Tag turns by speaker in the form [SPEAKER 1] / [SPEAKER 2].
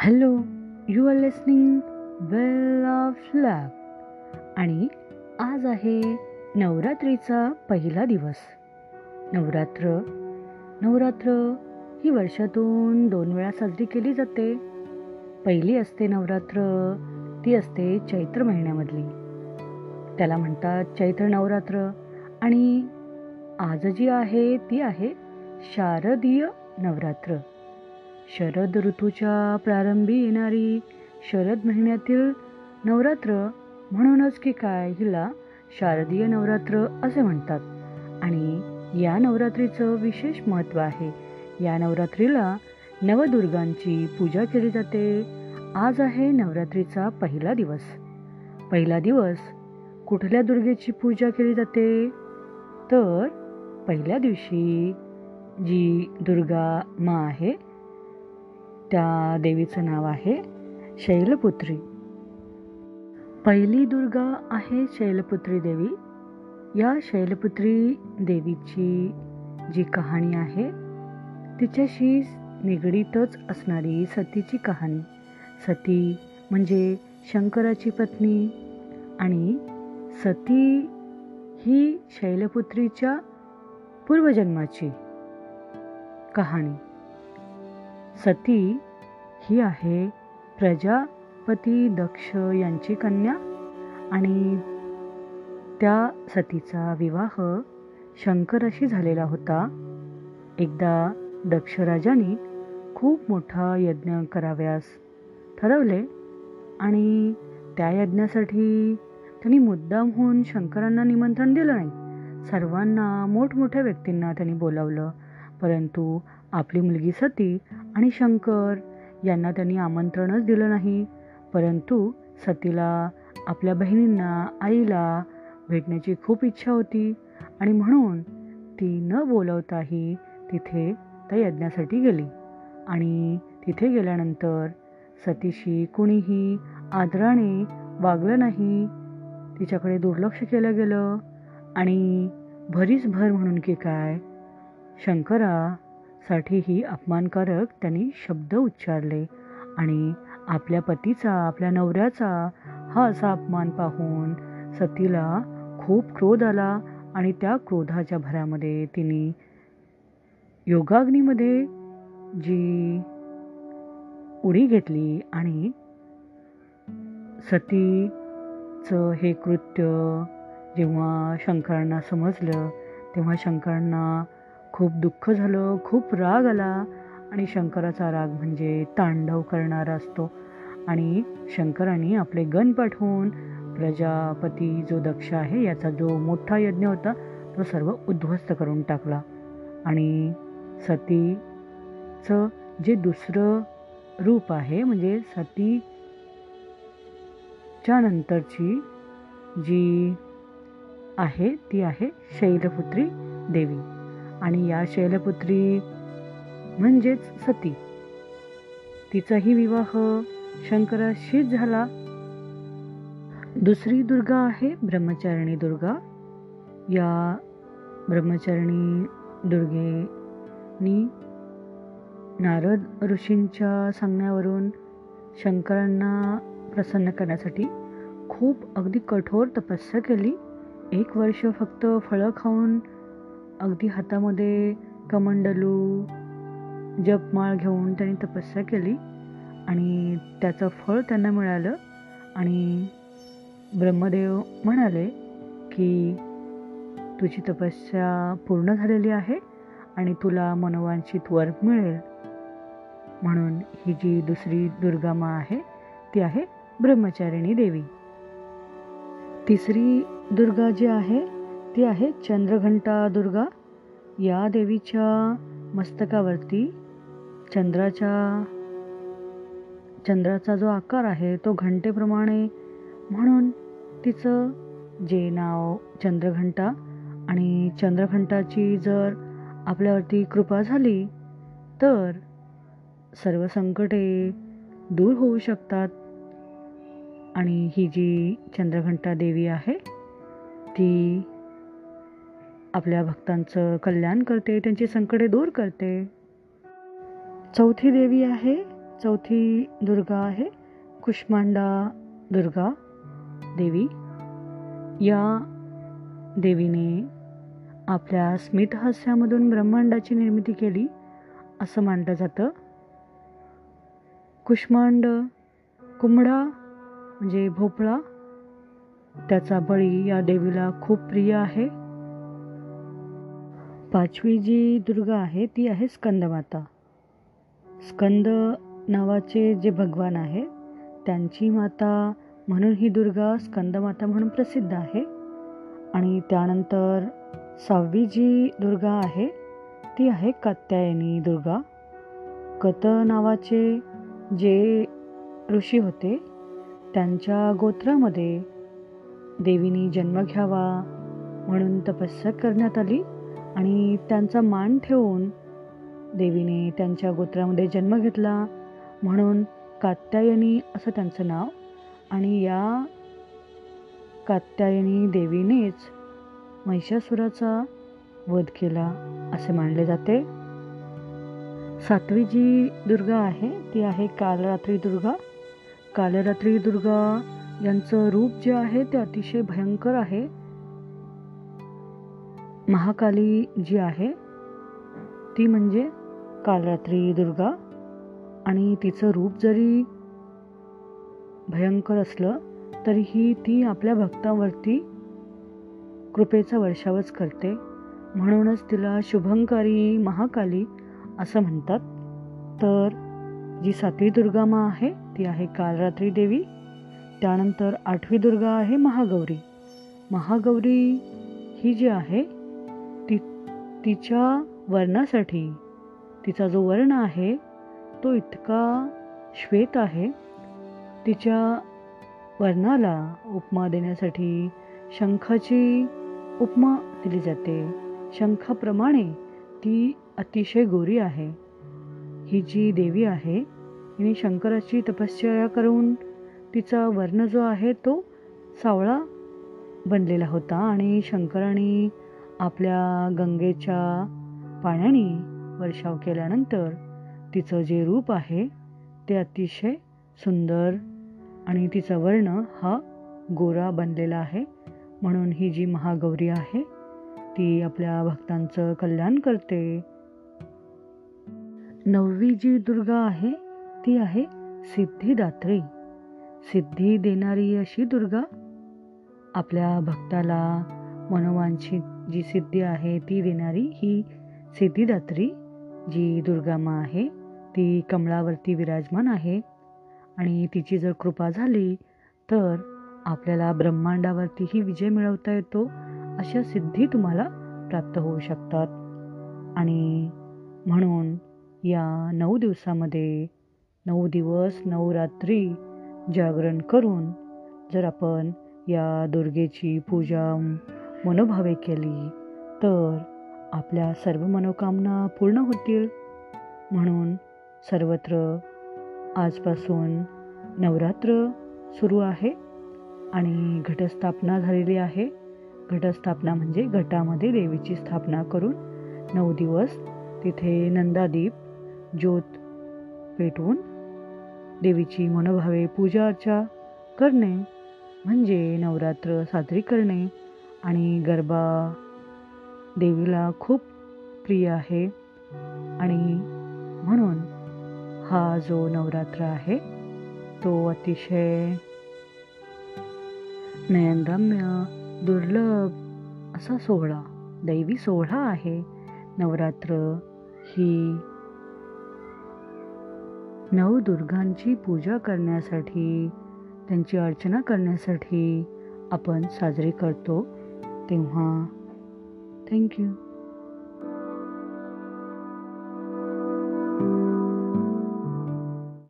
[SPEAKER 1] Hello you are listening well of luck आणि आज आहे नवरात्रीचा पहिला दिवस. नवरात्र नवरात्र ही वर्षातून दोन वेळा साजरी केली जाते. पहिली असते नवरात्र ती असते चैत्र महिन्यामधली. त्याला म्हणतात चैत्र नवरात्र आणि आज जी आहे ती आहे शारदीय नवरात्र. शरद ऋतूच्या प्रारंभी येणारी शरद महिन्यातील नवरात्र म्हणूनच की काय हिला शारदीय नवरात्र असे म्हणतात. आणि या नवरात्रीचं विशेष महत्त्व आहे. या नवरात्रीला नवदुर्गांची पूजा केली जाते. आज आहे नवरात्रीचा पहिला दिवस. पहिला दिवस कुठल्या दुर्गेची पूजा केली जाते? तर पहिल्या दिवशी जी दुर्गा मा आहे त्या देवीचं नाव आहे शैलपुत्री. पहिली दुर्गा आहे शैलपुत्री देवी. या शैलपुत्री देवीची जी कहाणी आहे तिच्याशी निगडीतच असणारी सतीची कहाणी. सती म्हणजे शंकराची पत्नी आणि सती ही शैलपुत्रीच्या पूर्वजन्माची कहाणी. सती ही आहे प्रजापती दक्ष यांची कन्या आणि त्या सतीचा विवाह शंकराशी झालेला होता. एकदा दक्षराजाने खूप मोठा यज्ञ कराव्यास ठरवले आणि त्या यज्ञासाठी त्यांनी मुद्दामहून शंकरांना निमंत्रण दिलं नाही. सर्वांना मोठमोठ्या व्यक्तींना त्यांनी बोलावलं परंतु आपली मुलगी सती आणि शंकर यांना त्यांनी आमंत्रणच दिलं नाही. परंतु सतीला आपल्या बहिणींना आईला भेटण्याची खूप इच्छा होती आणि म्हणून ती न बोलवताही तिथे त्या यज्ञासाठी गेली. आणि तिथे गेल्यानंतर सतीशी कुणीही आदराने वागलं नाही. तिच्याकडे दुर्लक्ष केलं गेलं आणि भरीच भर म्हणून की काय शंकरा साठीही अपमानकारक त्यांनी शब्द उच्चारले. आणि आपल्या पतीचा आपल्या नवऱ्याचा हा असा अपमान पाहून सतीला खूप क्रोध आला आणि त्या क्रोधाच्या भरामध्ये तिने योगाग्नीमध्ये जी उडी घेतली आणि सतीचं हे कृत्य जेव्हा शंकरांना समजलं तेव्हा शंकरांना खूप दुःख झालं खूप राग आला आणि शंकराचा राग म्हणजे तांडव करणारा असतो. आणि शंकरांनी आपले गण पाठवून प्रजापती जो दक्ष आहे याचा जो मोठा यज्ञ होता तो सर्व उद्ध्वस्त करून टाकला. आणि सतीचं जे दुसरं रूप आहे म्हणजे सतीच्या नंतरची जी आहे ती आहे शैलपुत्री देवी. आणि या शैलपुत्री म्हणजेच सती. तिचाही विवाह शंकराशीच झाला. दुसरी दुर्गा आहे ब्रह्मचारिणी दुर्गा. या ब्रह्मचारिणी दुर्गेनी नारद ऋषींच्या सांगण्यावरून शंकरांना प्रसन्न करण्यासाठी खूप अगदी कठोर तपस्या केली. एक वर्ष फक्त फळं खाऊन अगदी हातामध्ये कमंडलू जपमाळ घेऊन त्यांनी तपस्या केली आणि त्याचं फळ त्यांना मिळालं आणि ब्रह्मदेव म्हणाले की तुझी तपस्या पूर्ण झालेली आहे आणि तुला मनोवांछित वर मिळेल. म्हणून ही जी दुसरी दुर्गामा आहे ती आहे ब्रह्मचारिणी देवी. तिसरी दुर्गा जी आहे मूर्ती आहे चंद्रघंटा दुर्गा. या देवीच्या मस्तकावरती चंद्राच्या चंद्राचा जो आकार आहे तो घंटेप्रमाणे म्हणून तिचं जे नाव चंद्रघंटा आणि चंद्रघंटाची जर आपल्यावरती कृपा झाली तर सर्व संकटे दूर होऊ शकतात. आणि ही जी चंद्रघंटा देवी आहे ती आपल्या भक्तांचं कल्याण करते त्यांची संकटे दूर करते. चौथी देवी आहे चौथी दुर्गा आहे कुष्मांडा दुर्गा देवी. या देवीने आपल्या स्मितहास्यामधून ब्रह्मांडाची निर्मिती केली असं मानलं जातं. कुष्मांड कुंबडा म्हणजे भोपळा त्याचा बळी या देवीला खूप प्रिय आहे. पाचवी जी दुर्गा आहे ती आहे स्कंदमाता. स्कंद नावाचे जे भगवान आहे त्यांची माता म्हणून ही दुर्गा स्कंदमाता म्हणून प्रसिद्ध आहे. आणि त्यानंतर सहावी जी दुर्गा आहे ती आहे कात्यायनी दुर्गा. कत नावाचे जे ऋषी होते त्यांच्या गोत्रामध्ये देवीनी जन्म घ्यावा म्हणून तपस्या करण्यात आली. आणि त्यांचा मान ठेवून देवीने त्यांच्या गोत्रामध्ये जन्म घेतला. म्हणून कात्यायनी असं त्यांचं नाव आणि या कात्यायनी देवीनेच महिषासुराचा वध केला असे मानले जाते. सातवी जी दुर्गा आहे ती आहे कालरात्री दुर्गा. कालरात्री दुर्गा यांचं रूप जे आहे ते अतिशय भयंकर आहे. महाकाली जी आहे ती म्हणजे कालरात्री दुर्गा. आणि तिचं रूप जरी भयंकर असलं तरीही ती आपल्या भक्तांवरती कृपेचा वर्षावच करते. म्हणूनच तिला शुभंकारी महाकाली असं म्हणतात. तर जी सातवी दुर्गा माँ आहे ती आहे कालरात्री देवी. त्यानंतर आठवी दुर्गा आहे महागौरी. महागौरी ही जी आहे तिच्या वर्णासाठी. तिचा जो वर्ण आहे तो इतका श्वेत आहे. तिच्या वर्णाला उपमा देण्यासाठी शंखाची उपमा दिली जाते. शंखाप्रमाणे ती अतिशय गोरी आहे. ही जी देवी आहे हिने शंकराची तपश्चर्या करून तिचा वर्ण जो आहे तो सावळा बनलेला होता आणि शंकराने आपल्या गंगेच्या पाण्याने वर्षाव केल्यानंतर तिचं जे रूप आहे ते अतिशय सुंदर आणि तिचा वर्ण हा गोरा बनलेला आहे. म्हणून ही जी महागौरी आहे ती आपल्या भक्तांचं कल्याण करते. नववी जी दुर्गा आहे ती आहे सिद्धिदात्री. सिद्धी देणारी अशी दुर्गा आपल्या भक्ताला मनोवांछित जी सिद्धी आहे ती देणारी ही सिद्धिदात्री जी दुर्गामा आहे ती कमळावरती विराजमान आहे. आणि तिची जर कृपा झाली तर आपल्याला ब्रह्मांडावरतीही विजय मिळवता येतो अशा सिद्धी तुम्हाला प्राप्त होऊ शकतात. आणि म्हणून या नऊ दिवसामध्ये नऊ दिवस नऊ रात्री जागरण करून जर आपण या दुर्गेची पूजा मनोभावे केली तर आपल्या सर्व मनोकामना पूर्ण होतील. म्हणून सर्वत्र आजपासून नवरात्र सुरू आहे आणि घटस्थापना झालेली आहे. घटस्थापना म्हणजे घटामध्ये देवीची स्थापना करून नऊ दिवस तिथे नंदादीप ज्योत पेटवून देवीची मनोभावे पूजा अर्चा करणे म्हणजे नवरात्र साजरी करणे आणि गरबा देवीला खूप प्रिय आहे. आणि म्हणून हा जो नवरात्र आहे तो अतिशय नयनरम्य दुर्लभ असा सोहळा दैवी सोहळा आहे. नवरात्र ही नवदुर्गांची पूजा करण्यासाठी त्यांची अर्चना करण्यासाठी आपण साजरी करतो. तेव्हा थँक्यू